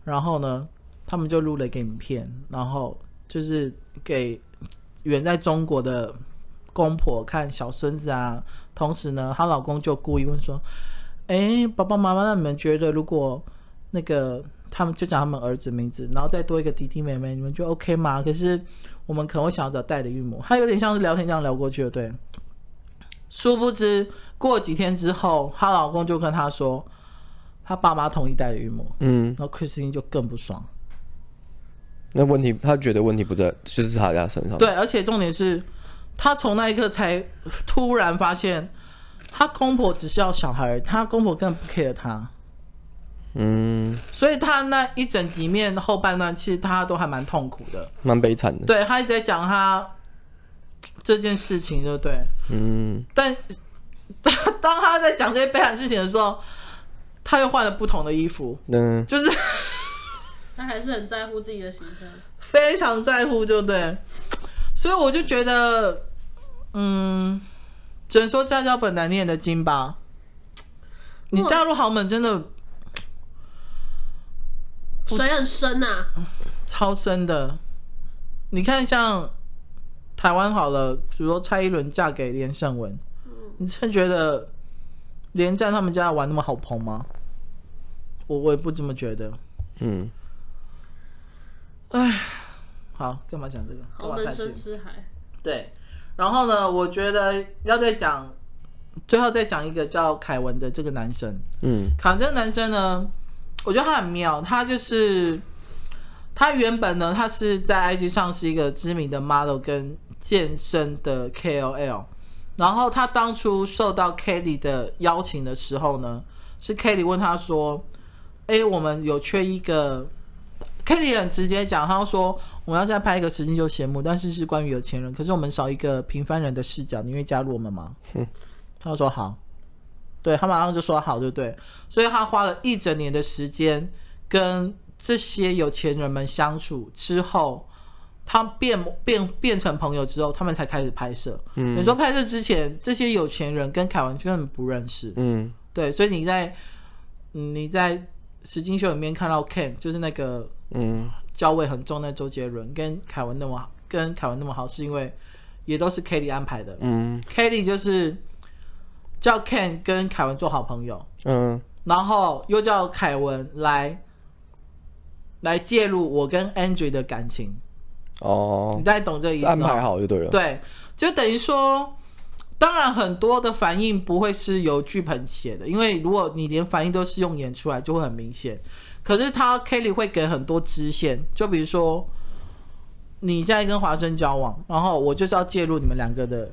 然后呢，他们就录了一个影片，然后就是给远在中国的公婆看小孙子啊。同时呢，她老公就故意问说：“哎，爸爸妈妈，那你们觉得如果那个他们就讲他们儿子名字，然后再多一个弟弟妹妹，你们就 OK 吗？”可是。我们可能会想要找代理孕母，他有点像是聊天这样聊过去的，对。殊不知过几天之后，她老公就跟她说，她爸妈同意代理孕母，嗯，然后 Christine 就更不爽。那问题，她觉得问题不在就是她家身上。对，而且重点是，她从那一刻才突然发现，她公婆只是要小孩，她公婆根本不 care 他。嗯，所以他那一整集面后半段，其实他都还蛮痛苦的，蛮悲惨的。对，他一直在讲他这件事情，对不对？嗯。但 当他在讲这些悲惨事情的时候，他又换了不同的衣服。嗯。就是他还是很在乎自己的形象，非常在乎，就对。所以我就觉得，嗯，只能说家教本难念的经吧。你嫁入豪门真的。水很深呐、啊，超深的。你看，像台湾好了，比如说蔡依伦嫁给连胜文，嗯、你真觉得连战他们家玩那么好捧吗？我我也不这么觉得。嗯。哎，好，干嘛讲这个？豪门深似海。对。然后呢，我觉得要再讲，最后再讲一个叫凯文的这个男生。嗯。凯文这个男生呢？我觉得他很妙，他就是他原本呢，他是在 IG 上是一个知名的 model 跟健身的 KOL，然后他当初受到 Kelly 的邀请的时候呢，是 Kelly 问他说：“哎，我们有缺一个。” Kelly 很直接讲，他说：“我们要再拍一个实境秀节目，但是是关于有钱人，可是我们少一个平凡人的视角，你愿意加入我们吗？”嗯，他说好，对，他马上就说好，对不对？所以他花了一整年的时间跟。这些有钱人们相处之后，他变变变成朋友之后，他们才开始拍摄。嗯，你说拍摄之前，这些有钱人跟凯文根本不认识。嗯，对，所以你在你在实境秀里面看到 Ken，就是那个嗯，焦味很重的周杰伦，跟凯文那么好，跟凯文那么好，是因为也都是 Kelly 安排的。嗯，Kelly 就是叫 Ken 跟凯文做好朋友。嗯，然后又叫凯文来。来介入我跟 Andrew 的感情，哦，你大概懂这意思？安排好就对了。对，就等于说，当然很多的反应不会是由剧本写的，因为如果你连反应都是用演出来，就会很明显。可是他 Kelly 会给很多支线，就比如说你现在跟华生交往，然后我就是要介入你们两个的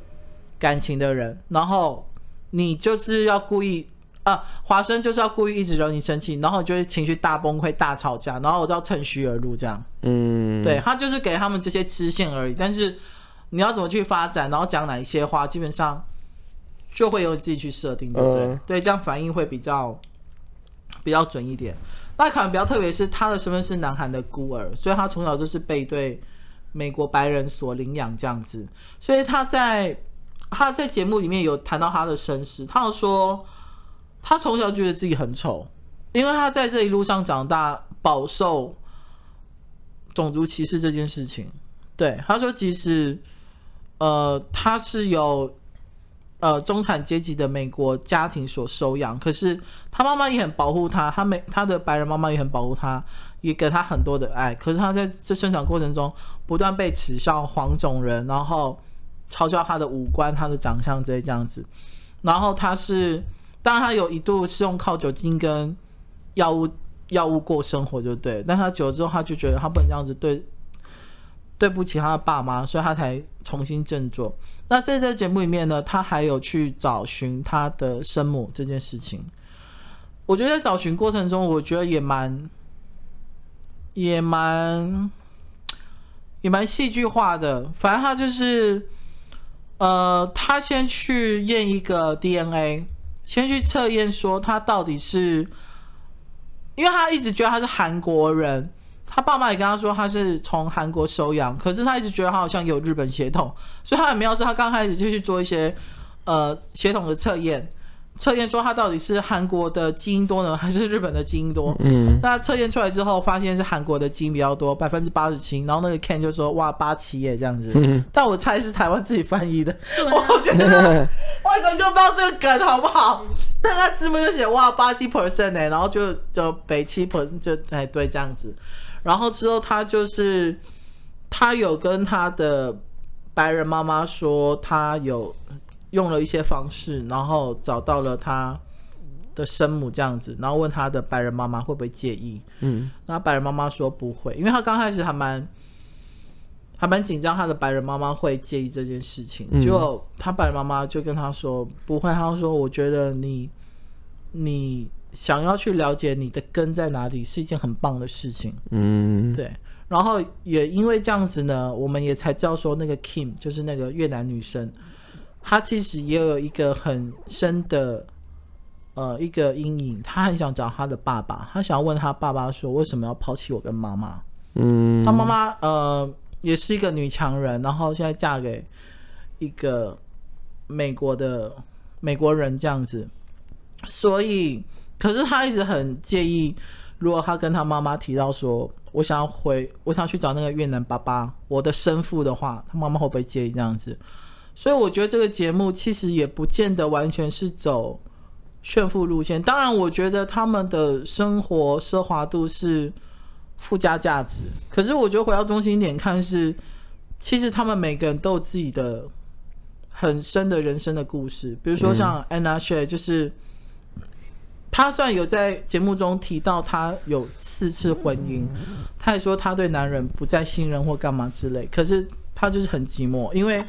感情的人，然后你就是要故意。啊，华生就是要故意一直惹你生气，然后就会情绪大崩溃、大吵架，然后我就要趁虚而入这样。嗯，对，他就是给他们这些支线而已。但是你要怎么去发展，然后讲哪一些话，基本上就会由你自己去设定，对不对？嗯、对，这样反应会比较比较准一点。那可能比较特别是他的身份是南韩的孤儿，所以他从小就是被对美国白人所领养这样子。所以他在他在节目里面有谈到他的身世，他有说。他从小觉得自己很丑，因为他在这一路上长大，饱受种族歧视这件事情。对，他说，即使呃他是有呃中产阶级的美国家庭所收养，可是他妈妈也很保护他，他美他的白人妈妈也很保护他，也给他很多的爱。可是他在这生长过程中，不断被耻笑黄种人，然后嘲笑他的五官、他的长相这些这样子，然后他是。当然，他有一度是用靠酒精跟药物药物过生活，就对。但他久了之后，他就觉得他不能这样子对对不起他的爸妈，所以他才重新振作。那在这个节目里面呢，他还有去找寻他的生母这件事情。我觉得在找寻过程中，我觉得也蛮也蛮也蛮戏剧化的。反正他就是呃，他先去验一个 DNA。先去测验说他到底是，因为他一直觉得他是韩国人，他爸妈也跟他说他是从韩国收养，可是他一直觉得他好像有日本血统，所以他很妙是，他刚开始就去做一些呃血统的测验。测验说他到底是韩国的基因多呢，还是日本的基因多？嗯，那测验出来之后，发现是韩国的基因比较多，百分之八十七。然后那个 Ken 就说：“哇，八七耶，这样子。嗯”但我猜是台湾自己翻译的，啊、我觉得外国人就不知道这个梗好不好？但他字幕就写：“哇，八七 percent 哎。”然后就就北七 percent 就哎对这样子。然后之后他就是他有跟他的白人妈妈说，他有。用了一些方式，然后找到了他的生母这样子，然后问他的白人妈妈会不会介意？嗯，那白人妈妈说不会，因为他刚开始还蛮还蛮紧张，他的白人妈妈会介意这件事情。结果他白人妈妈就跟他说不会，他说我觉得你你想要去了解你的根在哪里是一件很棒的事情。嗯，对。然后也因为这样子呢，我们也才知道说那个 Kim 就是那个越南女生。他其实也有一个很深的，呃，一个阴影。他很想找他的爸爸，他想要问他爸爸说，为什么要抛弃我跟妈妈？嗯，他妈妈呃也是一个女强人，然后现在嫁给一个美国的美国人这样子。所以，可是他一直很介意，如果他跟他妈妈提到说，我想要回，我想去找那个越南爸爸，我的生父的话，他妈妈会不会介意这样子？所以我觉得这个节目其实也不见得完全是走炫富路线。当然，我觉得他们的生活奢华度是附加价值。可是，我觉得回到中心点看是，其实他们每个人都有自己的很深的人生的故事。比如说像 Anna Shay，就是他虽然有在节目中提到他有四次婚姻，他也说他对男人不再信任或干嘛之类，可是他就是很寂寞，因为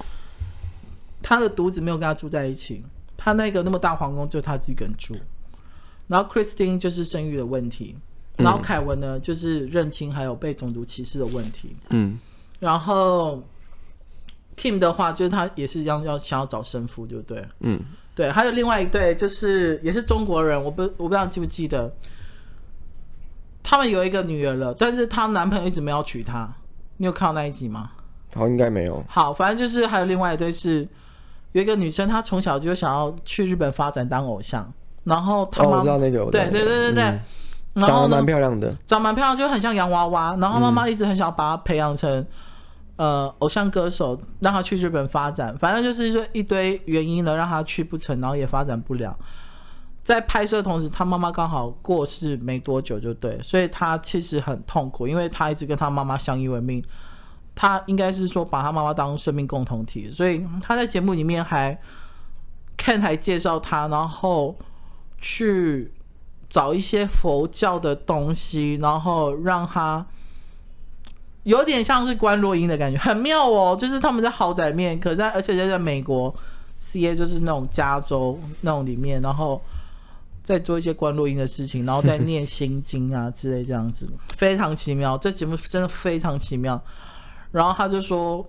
他的独子没有跟他住在一起，他那个那么大皇宫就他自己一个人住，然后 Christine 就是生育的问题，然后凯文呢就是认亲还有被种族歧视的问题，嗯，然后 Kim 的话就是他也是一样要想要找生父，对不对？嗯。对，还有另外一对，就是也是中国人，我不我不知道你记不记得，他们有一个女儿了，但是她男朋友一直没有娶她，你有看到那一集吗？好，应该没有。好，反正就是还有另外一对是，有一个女生，她从小就想要去日本发展当偶像，然后她妈、哦、我知道那个，对对对对对，嗯、长得蛮漂亮的，长蛮漂亮，就很像洋娃娃，然后妈妈一直很想把她培养成。呃，偶像歌手让她去日本发展，反正就是说一堆原因呢，让她去不成，然后也发展不了。在拍摄同时，她妈妈刚好过世没多久，就对，所以她其实很痛苦，因为她一直跟她妈妈相依为命。他应该是说把他妈妈当生命共同体，所以他在节目里面还 Ken 还介绍他，然后去找一些佛教的东西，然后让他。有点像是观落阴的感觉，很妙哦。就是他们在豪宅面，可在而且在在美国，CA 就是那种加州那种里面，然后在做一些观落音的事情，然后在念心经啊之类这样子，非常奇妙。这节目真的非常奇妙。然后他就说，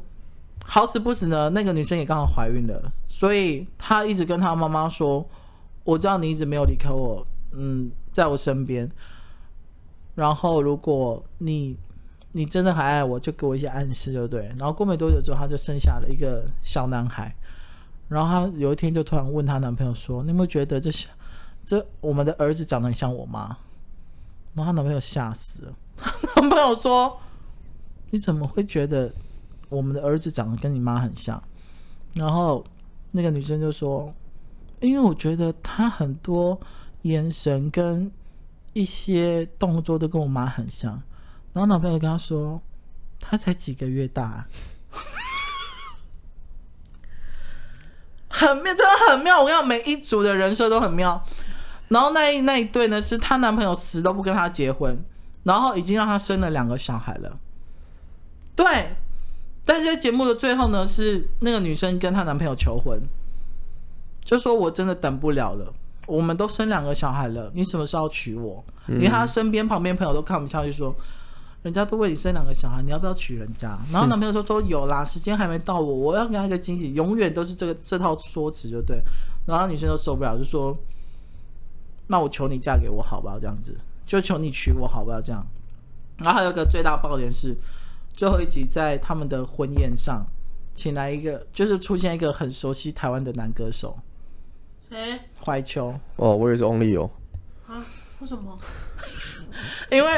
好死不死呢，那个女生也刚好怀孕了，所以他一直跟他妈妈说，我知道你一直没有离开我，嗯，在我身边。然后如果你你真的还爱我，就给我一些暗示，对不对？然后过没多久之后，她就生下了一个小男孩。然后她有一天就突然问她男朋友说：“你有没有觉得这这我们的儿子长得很像我妈？”然后她男朋友吓死了。男朋友说：“你怎么会觉得我们的儿子长得跟你妈很像？”然后那个女生就说：“因为我觉得他很多眼神跟一些动作都跟我妈很像。”然后男朋友跟他说：“他才几个月大，很妙，真的很妙。我跟你讲，每一组的人设都很妙。然后那一那一对呢，是她男朋友死都不跟她结婚，然后已经让她生了两个小孩了。对，但是在节目的最后呢，是那个女生跟她男朋友求婚，就说我真的等不了了，我们都生两个小孩了，你什么时候娶我？因为她身边旁边朋友都看不下去，说。”人家都为你生两个小孩，你要不要娶人家？然后男朋友说说有啦，时间还没到我，我要给他一个惊喜，永远都是这个这套说辞就对。然后女生都受不了，就说：“那我求你嫁给我好不好？这样子，就求你娶我好不好？这样。”然后还有一个最大爆点是，最后一集在他们的婚宴上，请来一个，就是出现一个很熟悉台湾的男歌手，谁？怀秋。哦，我也是 Only 哦。啊？为什么？因为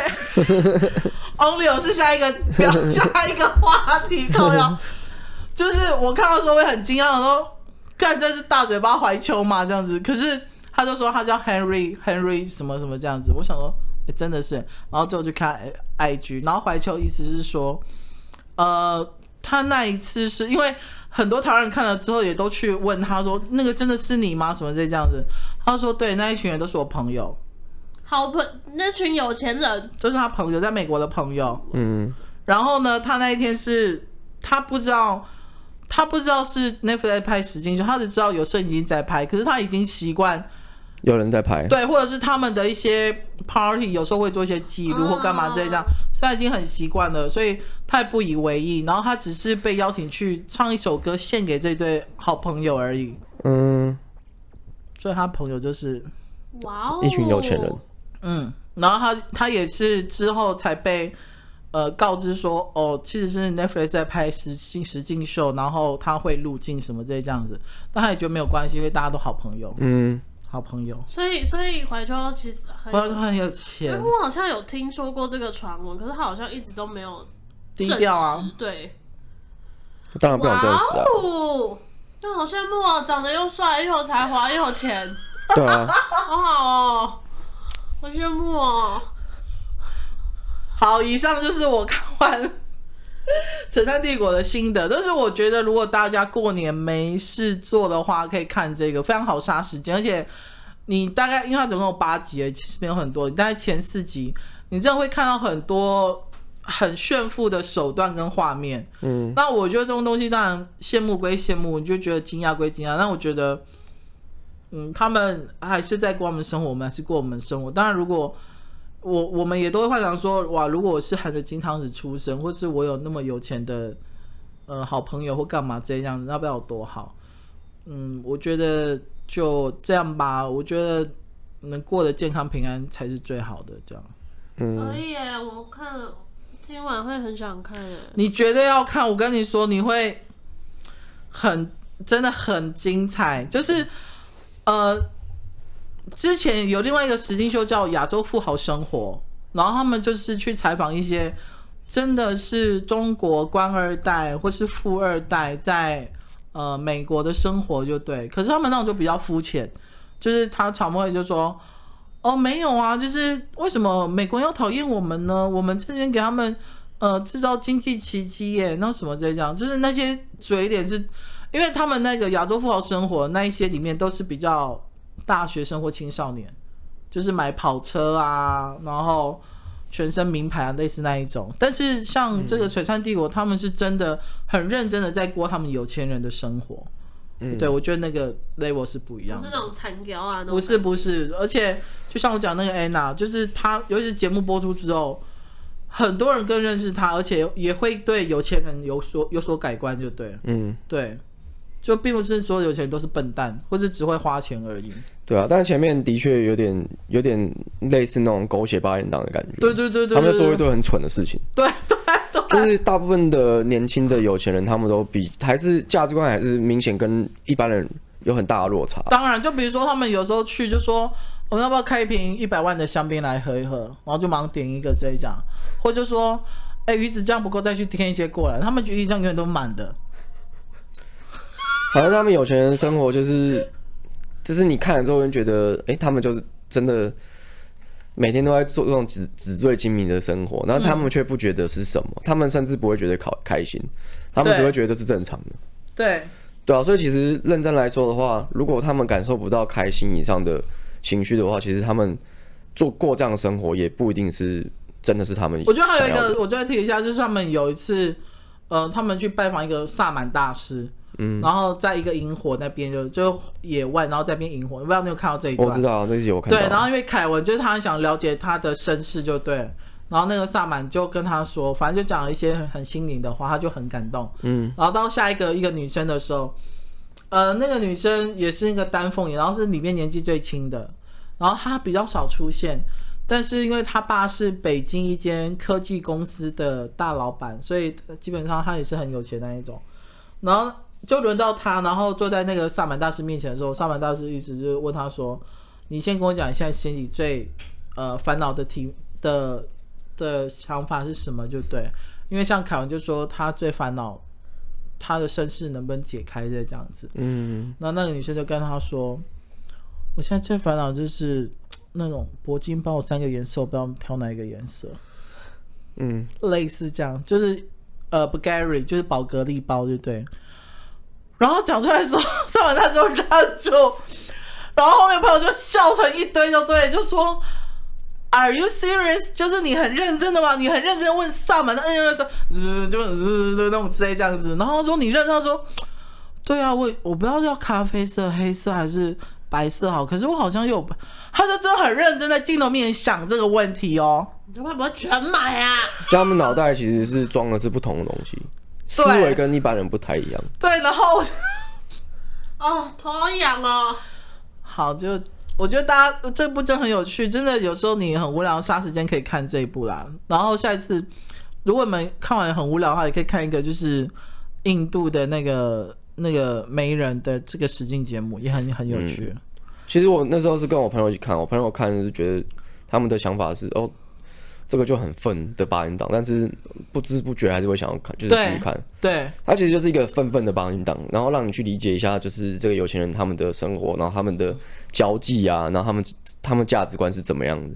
Only 是下一个 下一个话题，靠腰，就是我看到时候会很惊讶，说看这是大嘴巴怀秋嘛这样子，可是他就说他叫 Henry Henry 什么什么这样子，我想说、欸、真的是，然后最后就看 IG，然后怀秋意思是说，呃，他那一次是因为很多台湾人看了之后也都去问他说，那个真的是你吗？什么这这样子，他说对，那一群人都是我朋友。好朋那群有钱人，就是他朋友在美国的朋友。嗯，然后呢，他那一天是他不知道，他不知道是 Netflix 在拍实境秀，他只知道有摄影机在拍。可是他已经习惯有人在拍，对，或者是他们的一些 party 有时候会做一些记录或干嘛之类这样，所以他已经很习惯了，所以他也不以为意。然后他只是被邀请去唱一首歌献给这对好朋友而已。嗯，所以他朋友就是哇哦，一群有钱人。嗯，然后他他也是之后才被呃告知说，哦，其实是 Netflix 在拍实境实境秀，然后他会入镜什么这这样子，但他也觉得没有关系，因为大家都好朋友，嗯，好朋友。所以所以怀秋其实很怀秋很有钱，我好像有听说过这个传闻，可是他好像一直都没有低调啊，对，当然不想证实啊。哦，那好羡慕哦，长得又帅又有才华又有钱，对啊，好好哦。好羡慕哦！好，以上就是我看完《璀璨帝国》的心得。但是我觉得，如果大家过年没事做的话，可以看这个，非常好杀时间。而且，你大概因为它总共有八集，其实没有很多，你大概前四集，你真的会看到很多很炫富的手段跟画面。嗯，那我觉得这种东西当然羡慕归羡慕，你就觉得惊讶归惊讶，但我觉得，嗯，他们还是在过我们生活，我们还是过我们生活。当然，如果我我们也都会幻想说，哇，如果我是含着金汤匙出生，或是我有那么有钱的，呃，好朋友或干嘛这样子，那不知道有多好。嗯，我觉得。就这样吧，我觉得能过得健康平安才是最好的。这样，嗯，可以耶，我看了今晚会很想看耶。你绝对要看，我跟你说，你会很真的很精彩。就是呃，之前有另外一个实境秀叫《亚洲富豪生活》，然后他们就是去采访一些真的是中国官二代或是富二代在。呃，美国的生活就对，可是他们那种就比较肤浅，就是他草木会就说，哦，没有啊，就是为什么美国要讨厌我们呢？我们这边给他们呃制造经济奇迹耶，那什么这样，就是那些嘴脸是，因为他们那个亚洲富豪生活那一些里面都是比较大学生或青少年，就是买跑车啊，然后。全身名牌啊，类似那一种。但是像这个璀璨帝国，嗯、他们是真的很认真的在过他们有钱人的生活。嗯，对，我觉得那个 level 是不一样的。不是那种残雕啊，不是不是。而且就像我讲那个 Anna，，就是她，尤其是节目播出之后，很多人更认识她，而且也会对有钱人有所有所改观，就对了。嗯，对。就并不是所有有钱人都是笨蛋，或者只会花钱而已。对啊，但是前面的确有点有点类似那种狗血八点档的感觉。对对对对，他们在做一堆很蠢的事情。对对对，就是大部分的年轻的有钱人，他们都比还是价值观还是明显跟一般人有很大的落差。当然，就比如说他们有时候去就说，我们要不要开一瓶一百万的香槟来喝一喝，然后就忙点一个这一张，或者说，哎，鱼子酱不够，再去添一些过来。他们鱼子酱永远都满的。反正他们有钱人的生活就是，就是你看了之后就觉得，哎、欸，他们就是真的每天都在做这种纸纸醉金迷的生活，然后他们却不觉得是什么，嗯、他们甚至不会觉得开开心，他们只会觉得这是正常的。对，对啊，所以其实认真来说的话，如果他们感受不到开心以上的情绪的话，其实他们做过这样的生活也不一定是真的是他们。我觉得还有一个，我再提一下，就是他们有一次，呃，他们去拜访一个萨满大师。嗯，然后在一个萤火那边就就野外，然后在边萤火，我不知道你有看到这一段？我知道那集我看到。对，然后因为凯文就是他很想了解他的身世，就对。然后那个萨满就跟他说，反正就讲了一些很很心灵的话，他就很感动。嗯。然后到下一个一个女生的时候，呃，那个女生也是那个丹凤眼，然后是里面年纪最轻的，然后她比较少出现，但是因为她爸是北京一间科技公司的大老板，所以基本上她也是很有钱的那一种，然后。就轮到他，然后坐在那个萨满大师面前的时候，萨满大师一直就问他说：“你先跟我讲，你现在心里最呃烦恼的题的的想法是什么？”就对，因为像凯文就说他最烦恼他的身世能不能解开这这样子。嗯，那那个女生就跟他说：“我现在最烦恼就是那种铂金包，三个颜色，我不知道挑哪一个颜色。”嗯，类似这样，就是呃，Bulgari 就是宝格丽包，对不对。然后讲出来的时候，萨满大师就忍住，然后后面朋友就笑成一堆，就对，就说，Are you serious？就是你很认真的吗？你很认真问萨满的恩人说，嗯，就，那种之类这样子。然后说你认真，说，对啊，我我不知道要咖啡色、黑色还是白色好，可是我好像有，他就真的很认真在镜头面前想这个问题哦。你会不会全买啊？就他们脑袋其实是装的是不同的东西。思维跟一般人不太一样。对，然后，哦，头好痒哦。好，就我觉得大家这部真的很有趣，真的有时候你很无聊，杀时间可以看这一部啦。然后下一次，如果你们看完很无聊的话，也可以看一个就是印度的那个那个媒人的这个实境节目，也很很有趣。嗯。其实我那时候是跟我朋友一起看，我朋友看是觉得他们的想法是哦。这个就很愤的八音档，但是不知不觉还是会想要看，就是继续看。对，它其实就是一个愤愤的八音档，然后让你去理解一下，就是这个有钱人他们的生活，然后他们的交际啊，然后他们他们价值观是怎么样的。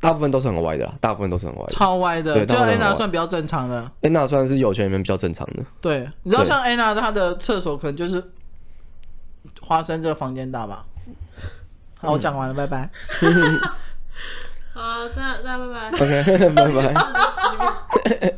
大部分都是很歪的啦，大部分都是很歪的，超歪的。对，就安娜算比较正常的，安娜算是有钱人里面比较正常的。对，你知道像安娜她的厕所可能就是花生这个房间大吧？好，我讲完了，拜拜。好，大家大家拜拜。OK，拜拜。